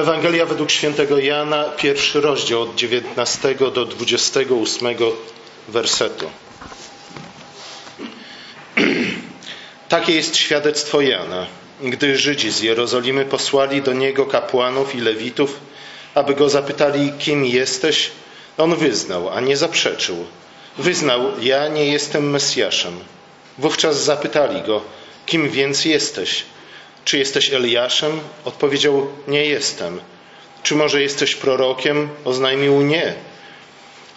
Ewangelia według świętego Jana, pierwszy rozdział od 19 do 28 wersetu. Takie jest świadectwo Jana. Gdy Żydzi z Jerozolimy posłali do niego kapłanów i lewitów, aby go zapytali, kim jesteś, on wyznał, a nie zaprzeczył. Wyznał, ja nie jestem Mesjaszem. Wówczas zapytali go, kim więc jesteś? Czy jesteś Eliaszem? Odpowiedział, nie jestem. Czy może jesteś prorokiem? Oznajmił, nie.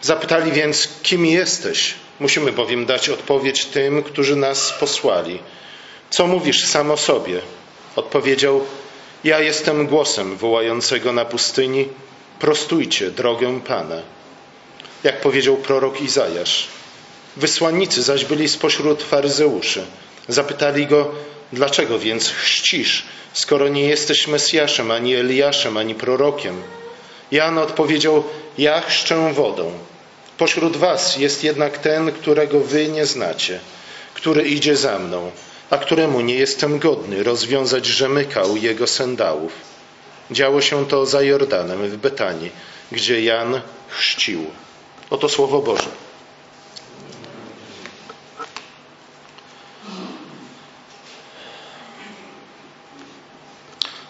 Zapytali więc, kim jesteś? Musimy bowiem dać odpowiedź tym, którzy nas posłali. Co mówisz sam o sobie? Odpowiedział, ja jestem głosem wołającego na pustyni, prostujcie drogę Pana. Jak powiedział prorok Izajasz. Wysłannicy zaś byli spośród faryzeuszy. Zapytali go, dlaczego więc chrzcisz, skoro nie jesteś Mesjaszem, ani Eliaszem, ani prorokiem? Jan odpowiedział, ja chrzczę wodą. Pośród was jest jednak ten, którego wy nie znacie, który idzie za mną, a któremu nie jestem godny rozwiązać rzemyka u jego sandałów. Działo się to za Jordanem w Betanii, gdzie Jan chrzcił. Oto słowo Boże.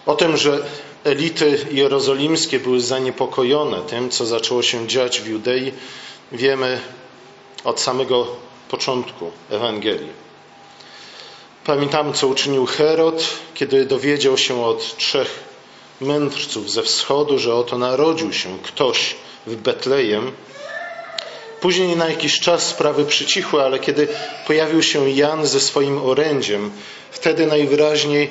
O tym, że elity jerozolimskie były zaniepokojone tym, co zaczęło się dziać w Judei, wiemy od samego początku Ewangelii. Pamiętamy, co uczynił Herod, kiedy dowiedział się od trzech mędrców ze wschodu, że oto narodził się ktoś w Betlejem. Później na jakiś czas sprawy przycichły, ale kiedy pojawił się Jan ze swoim orędziem, wtedy najwyraźniej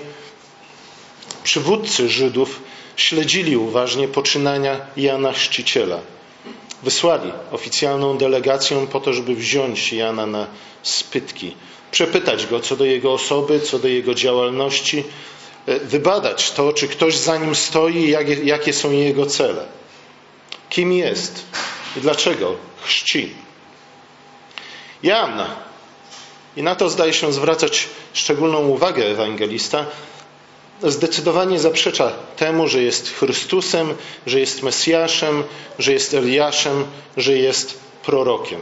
przywódcy Żydów śledzili uważnie poczynania Jana Chrzciciela. Wysłali oficjalną delegację po to, żeby wziąć Jana na spytki, przepytać go co do jego osoby, co do jego działalności, wybadać to, czy ktoś za nim stoi i jakie, jakie są jego cele. Kim jest i dlaczego chrzci. Jan, i na to zdaje się zwracać szczególną uwagę ewangelista, zdecydowanie zaprzecza temu, że jest Chrystusem, że jest Mesjaszem, że jest Eliaszem, że jest prorokiem.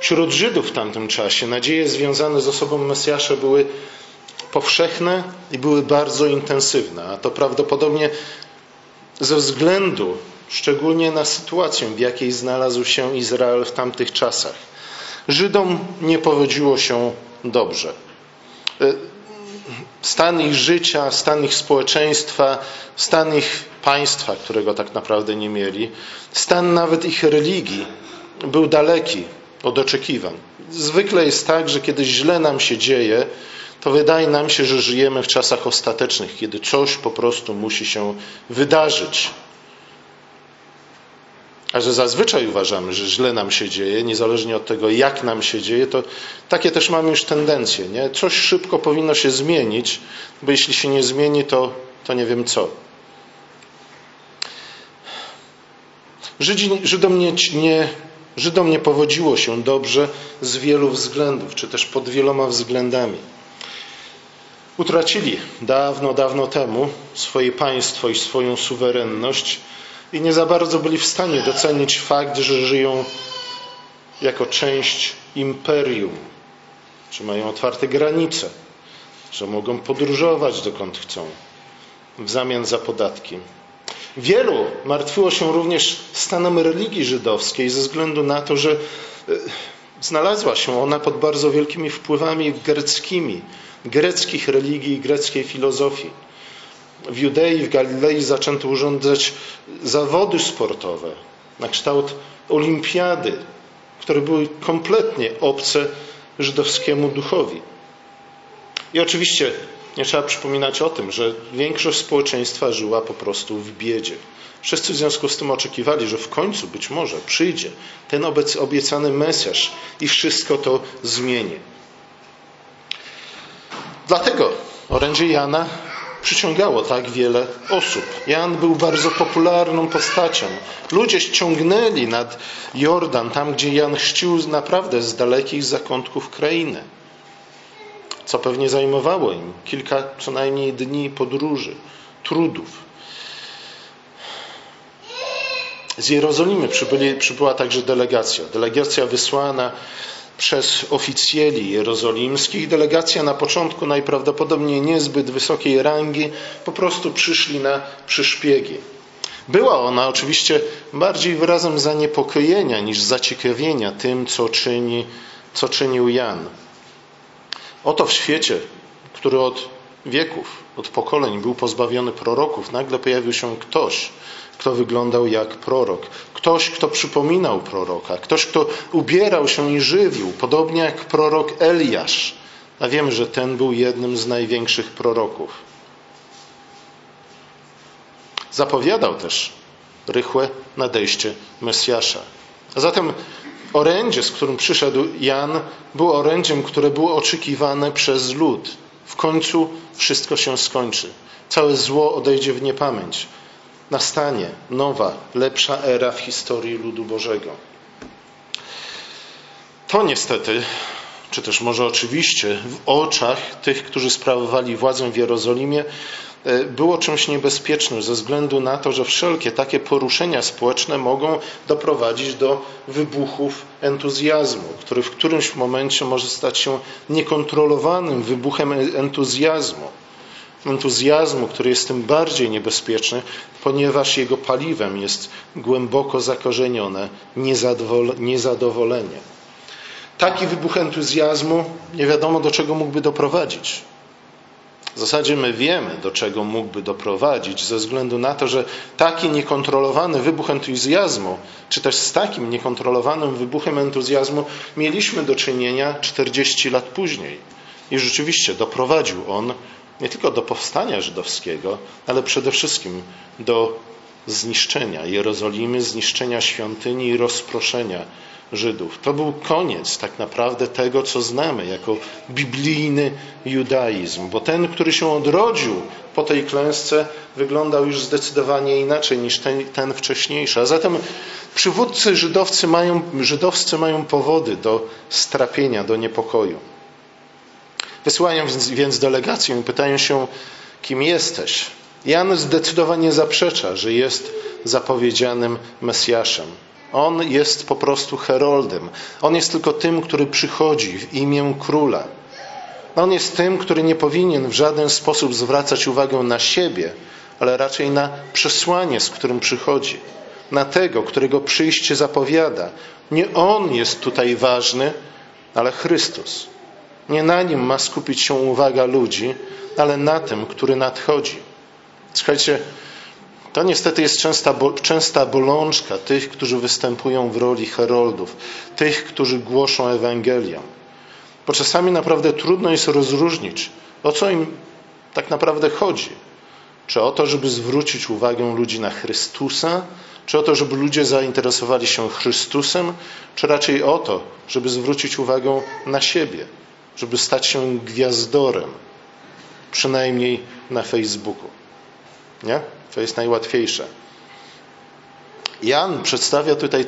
Wśród Żydów w tamtym czasie nadzieje związane z osobą Mesjasza były powszechne i były bardzo intensywne, a to prawdopodobnie ze względu szczególnie na sytuację, w jakiej znalazł się Izrael w tamtych czasach. Żydom nie powodziło się dobrze stan ich życia, stan ich społeczeństwa, stan ich państwa, którego tak naprawdę nie mieli, stan nawet ich religii był daleki od oczekiwań. Zwykle jest tak, że kiedy źle nam się dzieje, to wydaje nam się, że żyjemy w czasach ostatecznych, kiedy coś po prostu musi się wydarzyć. A że zazwyczaj uważamy, że źle nam się dzieje, niezależnie od tego, jak nam się dzieje, to takie też mamy już tendencje. Nie? Coś szybko powinno się zmienić, bo jeśli się nie zmieni, to, to nie wiem co. Żydzi, Żydom, nie, nie, Żydom nie powodziło się dobrze z wielu względów, czy też pod wieloma względami. Utracili dawno, dawno temu swoje państwo i swoją suwerenność i nie za bardzo byli w stanie docenić fakt, że żyją jako część imperium, że mają otwarte granice, że mogą podróżować dokąd chcą w zamian za podatki. Wielu martwiło się również stanem religii żydowskiej ze względu na to, że e, znalazła się ona pod bardzo wielkimi wpływami greckimi, greckich religii i greckiej filozofii w Judei, w Galilei zaczęto urządzać zawody sportowe na kształt olimpiady, które były kompletnie obce żydowskiemu duchowi. I oczywiście nie trzeba przypominać o tym, że większość społeczeństwa żyła po prostu w biedzie. Wszyscy w związku z tym oczekiwali, że w końcu być może przyjdzie ten obiecany Mesjasz i wszystko to zmieni. Dlatego orędzie Jana przyciągało tak wiele osób. Jan był bardzo popularną postacią. Ludzie ściągnęli nad Jordan, tam gdzie Jan chrzcił naprawdę z dalekich zakątków krainy. Co pewnie zajmowało im kilka co najmniej dni podróży, trudów. Z Jerozolimy przybyli, przybyła także delegacja. Delegacja wysłana przez oficjeli jerozolimskich. Delegacja na początku najprawdopodobniej niezbyt wysokiej rangi, po prostu przyszli na przyszpiegi. Była ona oczywiście bardziej wyrazem zaniepokojenia niż zaciekawienia tym, co, czyni, co czynił Jan. Oto w świecie, który od wieków, od pokoleń był pozbawiony proroków, nagle pojawił się ktoś, kto wyglądał jak prorok. Ktoś, kto przypominał proroka. Ktoś, kto ubierał się i żywił, podobnie jak prorok Eliasz. A wiemy, że ten był jednym z największych proroków. Zapowiadał też rychłe nadejście Mesjasza. A zatem orędzie, z którym przyszedł Jan, było orędziem, które było oczekiwane przez lud. W końcu wszystko się skończy. Całe zło odejdzie w niepamięć nastanie nowa, lepsza era w historii ludu Bożego. To niestety, czy też może oczywiście, w oczach tych, którzy sprawowali władzę w Jerozolimie, e, było czymś niebezpiecznym ze względu na to, że wszelkie takie poruszenia społeczne mogą doprowadzić do wybuchów entuzjazmu, który w którymś momencie może stać się niekontrolowanym wybuchem entuzjazmu entuzjazmu, który jest tym bardziej niebezpieczny, ponieważ jego paliwem jest głęboko zakorzenione niezadowolenie. Taki wybuch entuzjazmu nie wiadomo do czego mógłby doprowadzić. W zasadzie my wiemy, do czego mógłby doprowadzić, ze względu na to, że taki niekontrolowany wybuch entuzjazmu, czy też z takim niekontrolowanym wybuchem entuzjazmu mieliśmy do czynienia 40 lat później. I rzeczywiście doprowadził on nie tylko do powstania żydowskiego, ale przede wszystkim do zniszczenia Jerozolimy, zniszczenia świątyni i rozproszenia Żydów. To był koniec tak naprawdę tego, co znamy jako biblijny judaizm, bo ten, który się odrodził po tej klęsce, wyglądał już zdecydowanie inaczej niż ten, ten wcześniejszy. A zatem przywódcy żydowcy mają, żydowscy mają powody do strapienia, do niepokoju. Wysyłają więc delegację i pytają się, kim jesteś. Jan zdecydowanie zaprzecza, że jest zapowiedzianym Mesjaszem. On jest po prostu heroldem. On jest tylko tym, który przychodzi w imię króla. On jest tym, który nie powinien w żaden sposób zwracać uwagę na siebie, ale raczej na przesłanie, z którym przychodzi. Na tego, którego przyjście zapowiada. Nie on jest tutaj ważny, ale Chrystus. Nie na nim ma skupić się uwaga ludzi, ale na tym, który nadchodzi. Słuchajcie, to niestety jest częsta, częsta bolączka tych, którzy występują w roli heroldów, tych, którzy głoszą Ewangelię. Bo czasami naprawdę trudno jest rozróżnić, o co im tak naprawdę chodzi. Czy o to, żeby zwrócić uwagę ludzi na Chrystusa, czy o to, żeby ludzie zainteresowali się Chrystusem, czy raczej o to, żeby zwrócić uwagę na siebie, żeby stać się gwiazdorem, przynajmniej na Facebooku. Nie? To jest najłatwiejsze. Jan przedstawia tutaj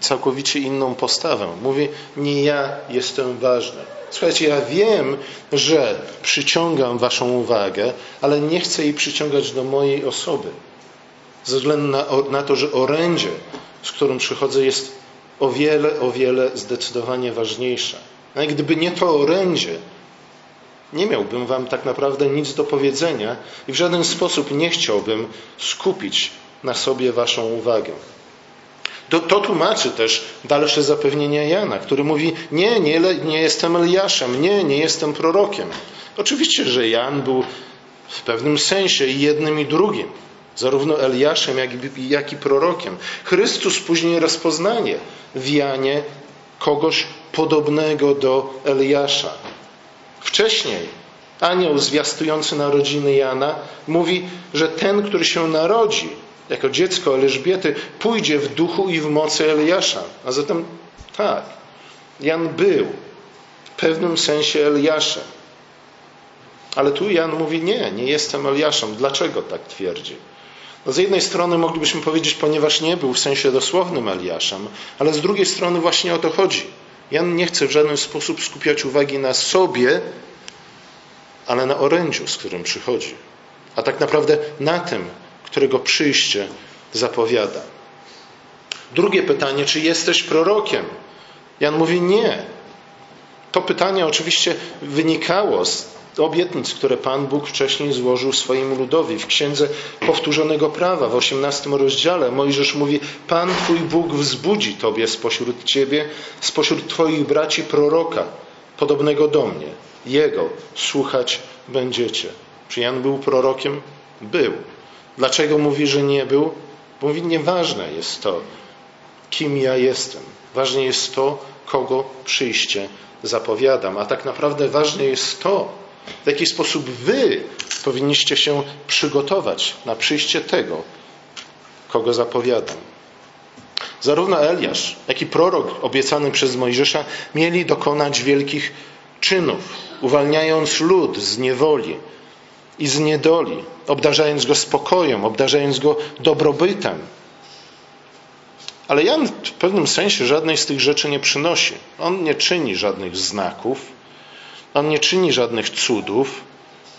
całkowicie inną postawę. Mówi, nie ja jestem ważny. Słuchajcie, ja wiem, że przyciągam Waszą uwagę, ale nie chcę jej przyciągać do mojej osoby. Ze względu na, na to, że orędzie, z którym przychodzę, jest o wiele, o wiele zdecydowanie ważniejsze. A gdyby nie to orędzie, nie miałbym Wam tak naprawdę nic do powiedzenia i w żaden sposób nie chciałbym skupić na sobie Waszą uwagę. To, to tłumaczy też dalsze zapewnienia Jana, który mówi: Nie, nie, nie jestem Eliaszem, nie, nie jestem prorokiem. Oczywiście, że Jan był w pewnym sensie i jednym i drugim, zarówno Eliaszem, jak i, jak i prorokiem. Chrystus później rozpoznanie w Janie kogoś podobnego do Eliasza. Wcześniej anioł zwiastujący narodziny Jana mówi, że ten, który się narodzi jako dziecko Elżbiety, pójdzie w duchu i w mocy Eliasza. A zatem tak, Jan był w pewnym sensie Eliaszem. Ale tu Jan mówi: Nie, nie jestem Eliaszem. Dlaczego tak twierdzi? No z jednej strony moglibyśmy powiedzieć, ponieważ nie był w sensie dosłownym Eliaszem, ale z drugiej strony właśnie o to chodzi. Jan nie chce w żaden sposób skupiać uwagi na sobie, ale na orędziu, z którym przychodzi. a tak naprawdę na tym, którego przyjście zapowiada. Drugie pytanie, czy jesteś prorokiem? Jan mówi nie. To pytanie oczywiście wynikało z obietnic, które Pan Bóg wcześniej złożył swoim ludowi. W Księdze Powtórzonego Prawa w 18 rozdziale Mojżesz mówi Pan Twój Bóg wzbudzi Tobie spośród Ciebie, spośród Twoich braci proroka, podobnego do mnie. Jego słuchać będziecie. Czy Jan był prorokiem? Był. Dlaczego mówi, że nie był? Mówi, nieważne jest to, kim ja jestem. Ważne jest to, kogo przyjście zapowiadam. A tak naprawdę ważne jest to, w jaki sposób wy powinniście się przygotować na przyjście tego, kogo zapowiadam. Zarówno Eliasz, jak i prorok obiecany przez Mojżesza mieli dokonać wielkich czynów, uwalniając lud z niewoli i z niedoli, obdarzając go spokojem, obdarzając go dobrobytem. Ale Jan w pewnym sensie żadnej z tych rzeczy nie przynosi. On nie czyni żadnych znaków, on nie czyni żadnych cudów,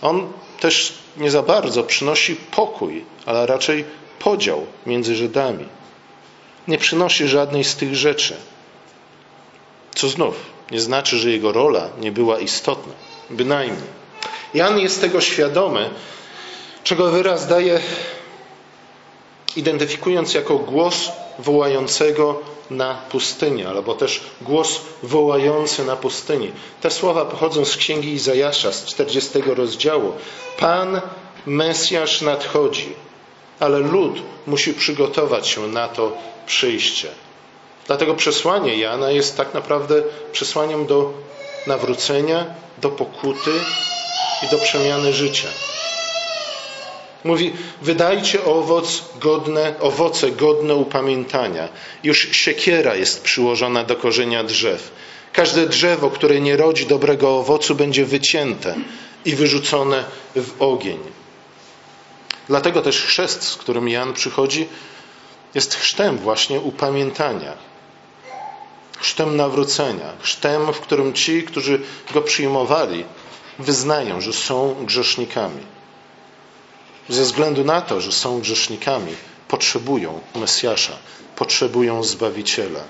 on też nie za bardzo przynosi pokój, ale raczej podział między Żydami. Nie przynosi żadnej z tych rzeczy. Co znów nie znaczy, że jego rola nie była istotna. Bynajmniej. Jan jest tego świadomy, czego wyraz daje, identyfikując jako głos wołającego na pustyni, albo też głos wołający na pustyni. Te słowa pochodzą z księgi Izajasza, z 40 rozdziału. Pan, Mesjasz nadchodzi, ale lud musi przygotować się na to przyjście. Dlatego przesłanie Jana jest tak naprawdę przesłaniem do nawrócenia, do pokuty i do przemiany życia. Mówi, wydajcie owoc godne, owoce godne upamiętania. Już siekiera jest przyłożona do korzenia drzew. Każde drzewo, które nie rodzi dobrego owocu, będzie wycięte i wyrzucone w ogień. Dlatego też chrzest, z którym Jan przychodzi, jest chrztem właśnie upamiętania, chrztem nawrócenia, chrztem, w którym ci, którzy go przyjmowali, wyznają, że są grzesznikami ze względu na to, że są grzesznikami, potrzebują Mesjasza, potrzebują Zbawiciela.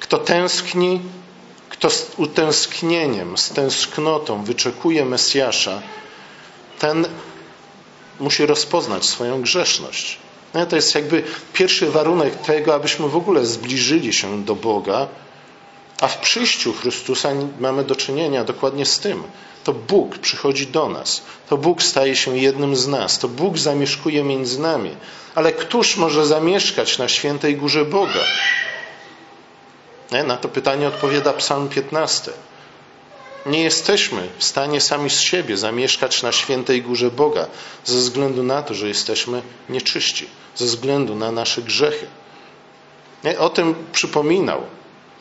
Kto tęskni, kto z utęsknieniem, z tęsknotą wyczekuje Mesjasza, ten musi rozpoznać swoją grzeszność. No, to jest jakby pierwszy warunek tego, abyśmy w ogóle zbliżyli się do Boga, a w przyjściu Chrystusa mamy do czynienia dokładnie z tym, to Bóg przychodzi do nas. To Bóg staje się jednym z nas. To Bóg zamieszkuje między nami. Ale któż może zamieszkać na świętej górze Boga? Na to pytanie odpowiada Psalm 15. Nie jesteśmy w stanie sami z siebie zamieszkać na świętej górze Boga ze względu na to, że jesteśmy nieczyści, ze względu na nasze grzechy. O tym przypominał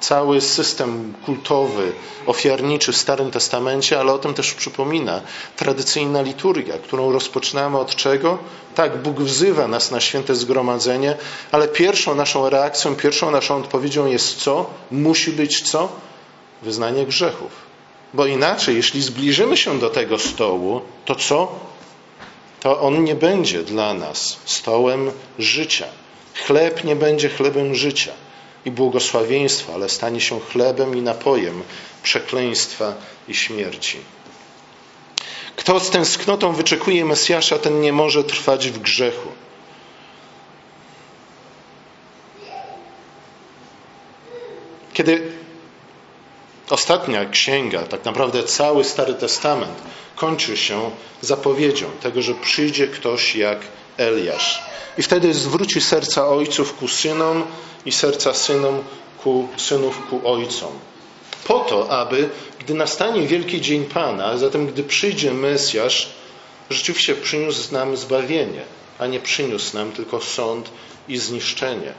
cały system kultowy, ofiarniczy w Starym Testamencie, ale o tym też przypomina tradycyjna liturgia, którą rozpoczynamy od czego? Tak, Bóg wzywa nas na święte zgromadzenie, ale pierwszą naszą reakcją, pierwszą naszą odpowiedzią jest co? Musi być co? Wyznanie grzechów. Bo inaczej, jeśli zbliżymy się do tego stołu, to co? To on nie będzie dla nas stołem życia. Chleb nie będzie chlebem życia i błogosławieństwa, ale stanie się chlebem i napojem przekleństwa i śmierci. Kto z tęsknotą wyczekuje Mesjasza, ten nie może trwać w grzechu. Kiedy ostatnia księga, tak naprawdę cały Stary Testament, kończy się zapowiedzią tego, że przyjdzie ktoś jak Eliasz. I wtedy zwróci serca ojców ku synom i serca synom ku, synów ku ojcom. Po to, aby gdy nastanie wielki dzień Pana, a zatem gdy przyjdzie Mesjasz, rzeczywiście przyniósł nam zbawienie, a nie przyniósł nam tylko sąd i zniszczenie.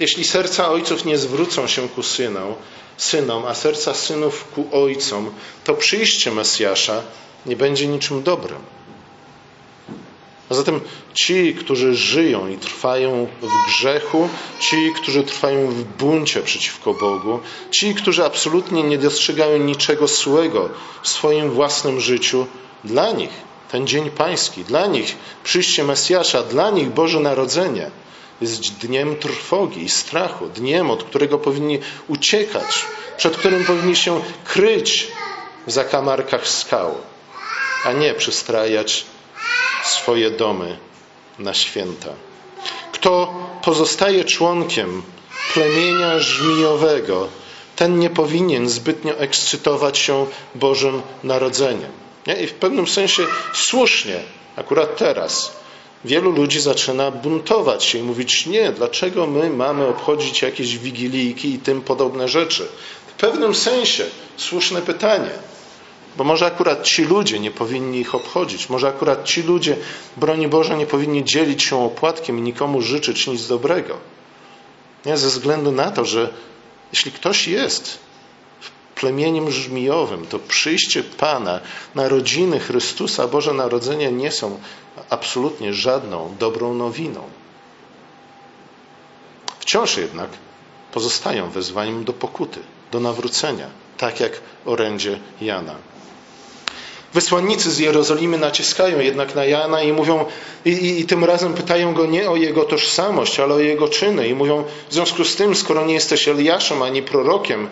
Jeśli serca ojców nie zwrócą się ku synom, synom, a serca synów ku ojcom, to przyjście Mesjasza nie będzie niczym dobrym. A zatem ci, którzy żyją i trwają w grzechu, ci, którzy trwają w buncie przeciwko Bogu, ci, którzy absolutnie nie dostrzegają niczego złego w swoim własnym życiu, dla nich ten dzień pański, dla nich przyjście Mesjasza, dla nich Boże Narodzenie jest dniem trwogi i strachu, dniem, od którego powinni uciekać, przed którym powinni się kryć w zakamarkach skał, a nie przystrajać swoje domy na święta. Kto pozostaje członkiem plemienia żmijowego, ten nie powinien zbytnio ekscytować się Bożym Narodzeniem. Nie? I w pewnym sensie słusznie, akurat teraz, wielu ludzi zaczyna buntować się i mówić: Nie, dlaczego my mamy obchodzić jakieś wigilijki i tym podobne rzeczy? W pewnym sensie słuszne pytanie. Bo może akurat ci ludzie nie powinni ich obchodzić, może akurat ci ludzie, broni Boże, nie powinni dzielić się opłatkiem i nikomu życzyć nic dobrego. Nie? Ze względu na to, że jeśli ktoś jest plemieniem żmijowym, to przyjście Pana, narodziny Chrystusa, Boże Narodzenie nie są absolutnie żadną dobrą nowiną. Wciąż jednak pozostają wezwaniem do pokuty, do nawrócenia, tak jak orędzie Jana. Wysłannicy z Jerozolimy naciskają jednak na Jana i mówią, i, i, i, tym razem pytają go nie o jego tożsamość, ale o jego czyny. I mówią, w związku z tym, skoro nie jesteś Eliaszem ani prorokiem,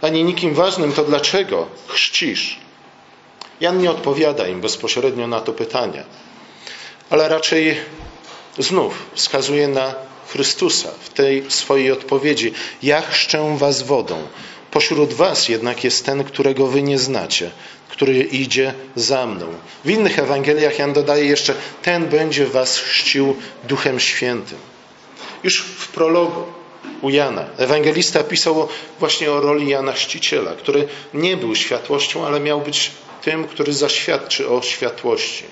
ani nikim ważnym, to dlaczego chrzcisz? Jan nie odpowiada im bezpośrednio na to pytanie, ale raczej znów wskazuje na Chrystusa w tej swojej odpowiedzi. Ja chrzczę was wodą. Pośród was jednak jest ten, którego wy nie znacie, który idzie za mną. W innych Ewangeliach Jan dodaje jeszcze, ten będzie was chrzcił Duchem Świętym. Już w prologu u Jana. Ewangelista pisał właśnie o roli Jana Chrzciciela, który nie był światłością, ale miał być tym, który zaświadczy o światłości.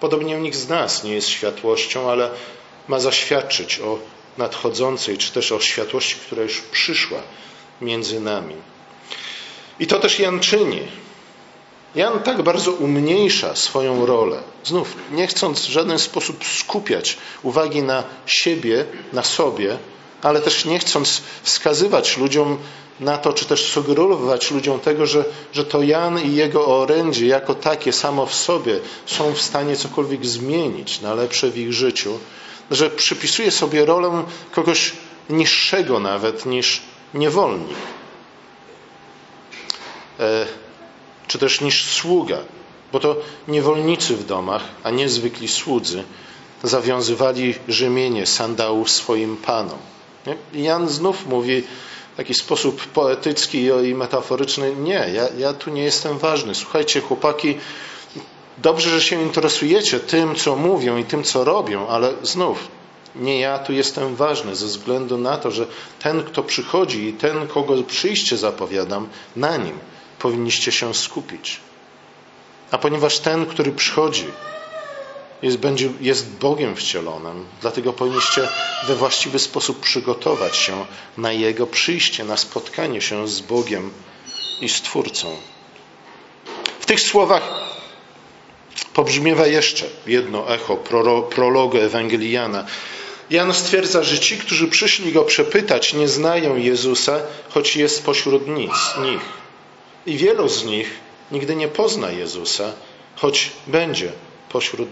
Podobnie nikt z nas nie jest światłością, ale ma zaświadczyć o nadchodzącej, czy też o światłości, która już przyszła między nami. I to też Jan czyni. Jan tak bardzo umniejsza swoją rolę, znów nie chcąc w żaden sposób skupiać uwagi na siebie, na sobie, ale też nie chcąc wskazywać ludziom na to, czy też sugerować ludziom tego, że, że to Jan i jego orędzie jako takie samo w sobie są w stanie cokolwiek zmienić na lepsze w ich życiu, że przypisuje sobie rolę kogoś niższego nawet niż niewolnik, e, czy też niż sługa, bo to niewolnicy w domach, a nie zwykli słudzy, zawiązywali rzemienie sandałów swoim panom. Jan znów mówi w taki sposób poetycki i metaforyczny: Nie, ja, ja tu nie jestem ważny. Słuchajcie, chłopaki, dobrze, że się interesujecie tym, co mówią i tym, co robią, ale znów nie ja tu jestem ważny, ze względu na to, że ten, kto przychodzi i ten, kogo przyjście zapowiadam, na nim powinniście się skupić. A ponieważ ten, który przychodzi, jest, będzie, jest Bogiem wcielonym, dlatego powinniście we właściwy sposób przygotować się na Jego przyjście, na spotkanie się z Bogiem i Stwórcą. W tych słowach pobrzmiewa jeszcze jedno echo prologu Ewangeliana. Jan stwierdza, że ci, którzy przyszli go przepytać, nie znają Jezusa, choć jest pośród nich. I wielu z nich nigdy nie pozna Jezusa, choć będzie pośród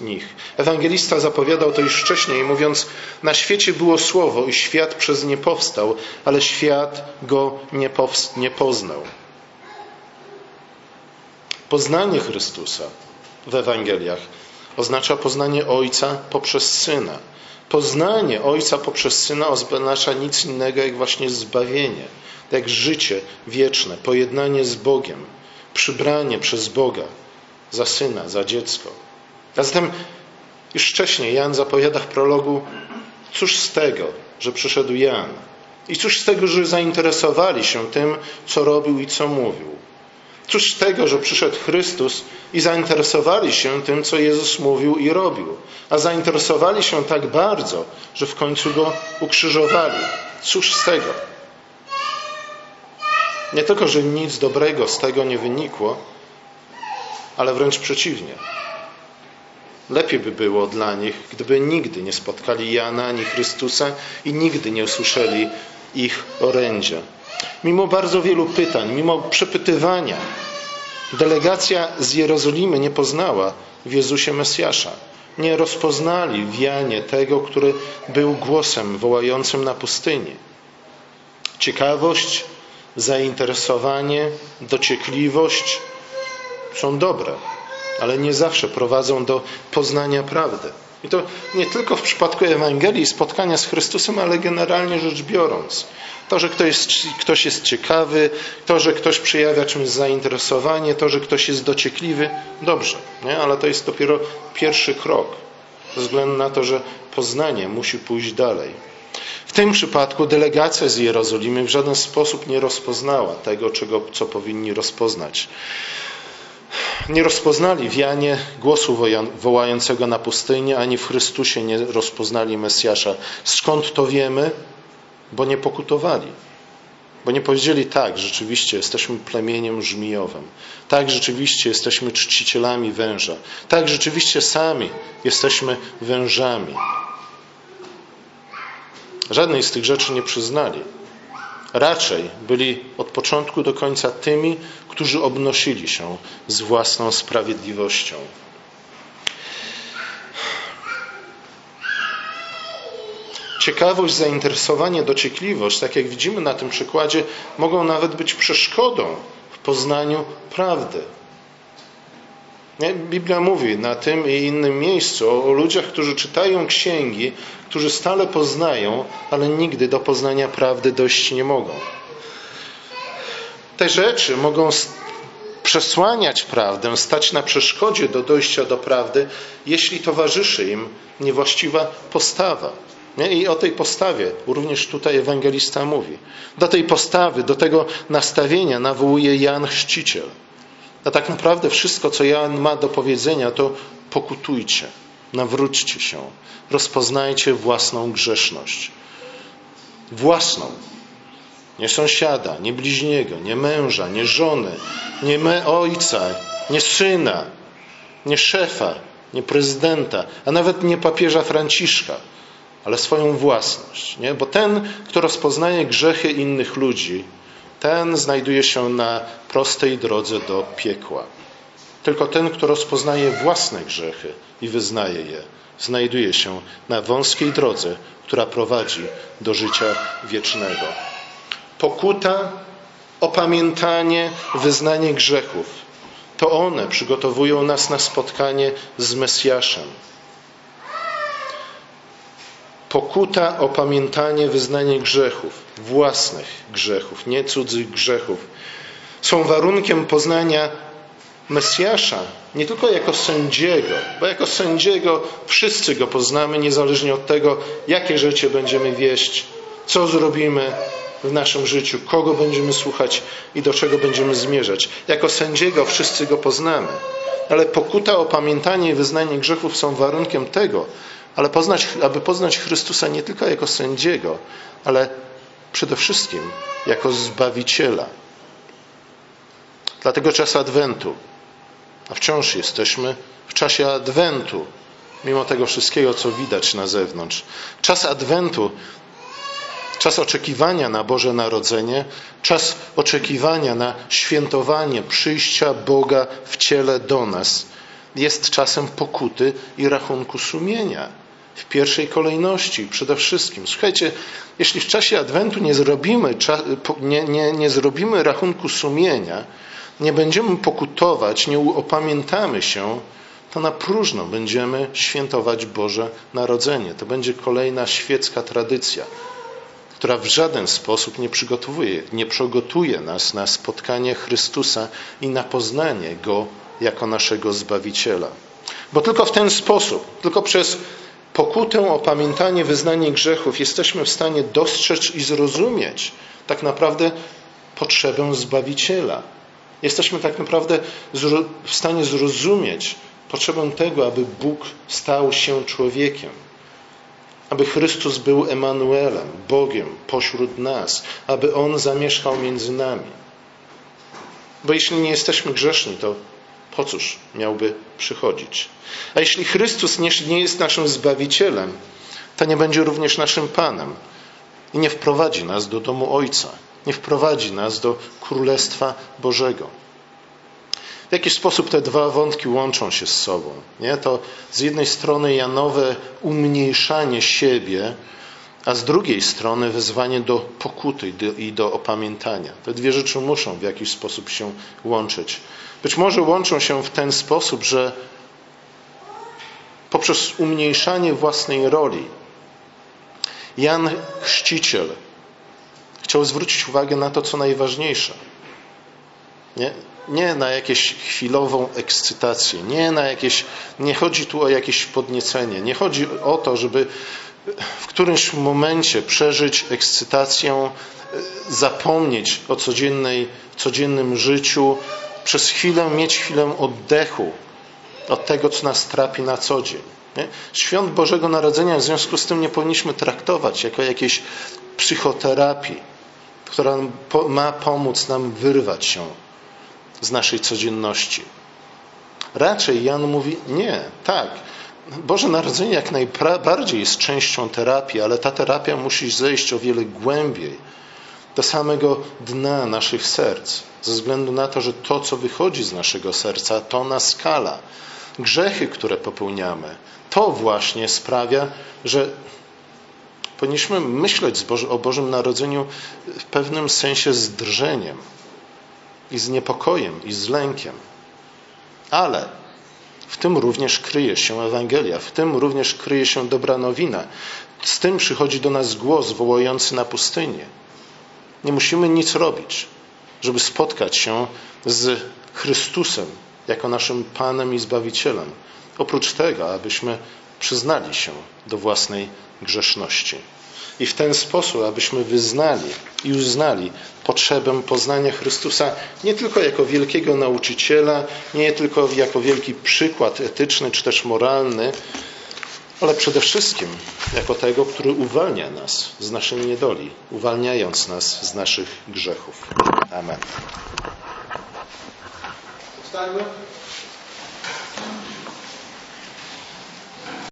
nich. Ewangelista zapowiadał to już wcześniej, mówiąc: Na świecie było słowo i świat przez nie powstał, ale świat go nie, nie poznał. Poznanie Chrystusa w Ewangeliach oznacza poznanie Ojca poprzez Syna. Poznanie Ojca poprzez Syna oznacza nic innego jak właśnie zbawienie, jak życie wieczne, pojednanie z Bogiem, przybranie przez Boga za syna, za dziecko. A zatem już wcześniej Jan zapowiada w prologu, cóż z tego, że przyszedł Jan? I cóż z tego, że zainteresowali się tym, co robił i co mówił? Cóż z tego, że przyszedł Chrystus i zainteresowali się tym, co Jezus mówił i robił, a zainteresowali się tak bardzo, że w końcu go ukrzyżowali. Cóż z tego? Nie tylko, że nic dobrego z tego nie wynikło, ale wręcz przeciwnie. Lepiej by było dla nich, gdyby nigdy nie spotkali Jana ani Chrystusa i nigdy nie usłyszeli ich orędzia. Mimo bardzo wielu pytań, mimo przepytywania, Delegacja z Jerozolimy nie poznała w Jezusie Mesjasza. Nie rozpoznali w Janie tego, który był głosem wołającym na pustyni. Ciekawość, zainteresowanie, dociekliwość są dobre, ale nie zawsze prowadzą do poznania prawdy. I to nie tylko w przypadku Ewangelii, spotkania z Chrystusem, ale generalnie rzecz biorąc. To, że ktoś jest, ktoś jest ciekawy, to, że ktoś przejawia czymś zainteresowanie, to, że ktoś jest dociekliwy, dobrze, nie? ale to jest dopiero pierwszy krok, ze względu na to, że poznanie musi pójść dalej. W tym przypadku delegacja z Jerozolimy w żaden sposób nie rozpoznała tego, czego, co powinni rozpoznać. Nie rozpoznali w Janie głosu wołającego na pustynię, ani w Chrystusie nie rozpoznali Mesjasza. Skąd to wiemy? Bo nie pokutowali. Bo nie powiedzieli tak, rzeczywiście jesteśmy plemieniem żmijowym. Tak, rzeczywiście jesteśmy czcicielami węża. Tak, rzeczywiście sami jesteśmy wężami. Żadnej z tych rzeczy nie przyznali. Raczej byli od początku do końca tymi, którzy obnosili się z własną sprawiedliwością. Ciekawość, zainteresowanie, dociekliwość, tak jak widzimy na tym przykładzie, mogą nawet być przeszkodą w poznaniu prawdy. Biblia mówi na tym i innym miejscu o, o ludziach, którzy czytają księgi, którzy stale poznają, ale nigdy do poznania prawdy dojść nie mogą. Te rzeczy mogą przesłaniać prawdę, stać na przeszkodzie do dojścia do prawdy, jeśli towarzyszy im niewłaściwa postawa. I o tej postawie również tutaj ewangelista mówi. Do tej postawy, do tego nastawienia nawołuje Jan Chrzciciel. A tak naprawdę wszystko, co Jan ma do powiedzenia, to pokutujcie, nawróćcie się, rozpoznajcie własną grzeszność. Własną. Nie sąsiada, nie bliźniego, nie męża, nie żony, nie me ojca, nie syna, nie szefa, nie prezydenta, a nawet nie papieża Franciszka, ale swoją własność. Nie? Bo ten, kto rozpoznaje grzechy innych ludzi, ten znajduje się na prostej drodze do piekła. Tylko ten, kto rozpoznaje własne grzechy i wyznaje je, znajduje się na wąskiej drodze, która prowadzi do życia wiecznego. Pokuta, opamiętanie, wyznanie grzechów to one przygotowują nas na spotkanie z Mesjaszem, Pokuta, opamiętanie, wyznanie grzechów, własnych grzechów, nie cudzych grzechów, są warunkiem poznania Mesjasza nie tylko jako sędziego, bo jako sędziego wszyscy go poznamy, niezależnie od tego, jakie życie będziemy wieść, co zrobimy w naszym życiu, kogo będziemy słuchać i do czego będziemy zmierzać. Jako sędziego wszyscy go poznamy. Ale pokuta, opamiętanie i wyznanie grzechów są warunkiem tego, ale poznać, aby poznać Chrystusa nie tylko jako sędziego, ale przede wszystkim jako Zbawiciela. Dlatego czas Adwentu, a wciąż jesteśmy w czasie Adwentu, mimo tego wszystkiego, co widać na zewnątrz. Czas Adwentu, czas oczekiwania na Boże Narodzenie, czas oczekiwania na świętowanie przyjścia Boga w ciele do nas, jest czasem pokuty i rachunku sumienia w pierwszej kolejności, przede wszystkim. Słuchajcie, jeśli w czasie Adwentu nie zrobimy, nie, nie, nie zrobimy rachunku sumienia, nie będziemy pokutować, nie opamiętamy się, to na próżno będziemy świętować Boże Narodzenie. To będzie kolejna świecka tradycja, która w żaden sposób nie przygotowuje, nie przygotuje nas na spotkanie Chrystusa i na poznanie Go jako naszego Zbawiciela. Bo tylko w ten sposób, tylko przez pokutę, opamiętanie, wyznanie grzechów jesteśmy w stanie dostrzec i zrozumieć tak naprawdę potrzebę Zbawiciela. Jesteśmy tak naprawdę w stanie zrozumieć potrzebę tego, aby Bóg stał się człowiekiem. Aby Chrystus był Emanuelem, Bogiem pośród nas, aby On zamieszkał między nami. Bo jeśli nie jesteśmy grzeszni, to po cóż miałby przychodzić? A jeśli Chrystus nie jest naszym Zbawicielem, to nie będzie również naszym Panem i nie wprowadzi nas do domu Ojca, nie wprowadzi nas do Królestwa Bożego. W jaki sposób te dwa wątki łączą się z sobą? Nie? To z jednej strony Janowe umniejszanie siebie, a z drugiej strony wezwanie do pokuty i do opamiętania. Te dwie rzeczy muszą w jakiś sposób się łączyć. Być może łączą się w ten sposób, że poprzez umniejszanie własnej roli Jan Chrzciciel chciał zwrócić uwagę na to, co najważniejsze. Nie, nie na jakąś chwilową ekscytację, nie na jakieś, nie chodzi tu o jakieś podniecenie, nie chodzi o to, żeby w którymś momencie przeżyć ekscytację, zapomnieć o codziennej, codziennym życiu, przez chwilę mieć chwilę oddechu od tego, co nas trapi na co dzień. Nie? Świąt Bożego Narodzenia w związku z tym nie powinniśmy traktować jako jakiejś psychoterapii, która ma pomóc nam wyrwać się z naszej codzienności. Raczej Jan mówi nie, tak. Boże Narodzenie jak najbardziej jest częścią terapii, ale ta terapia musi zejść o wiele głębiej do samego dna naszych serc, ze względu na to, że to, co wychodzi z naszego serca, to na skala. Grzechy, które popełniamy, to właśnie sprawia, że powinniśmy myśleć o Bożym Narodzeniu w pewnym sensie z drżeniem i z niepokojem i z lękiem. Ale w tym również kryje się Ewangelia, w tym również kryje się dobra nowina. Z tym przychodzi do nas głos wołający na pustynię. Nie musimy nic robić, żeby spotkać się z Chrystusem jako naszym Panem i Zbawicielem. Oprócz tego, abyśmy przyznali się do własnej grzeszności. I w ten sposób, abyśmy wyznali i uznali potrzebę poznania Chrystusa nie tylko jako wielkiego nauczyciela, nie tylko jako wielki przykład etyczny czy też moralny, ale przede wszystkim jako tego, który uwalnia nas z naszej niedoli, uwalniając nas z naszych grzechów. Amen.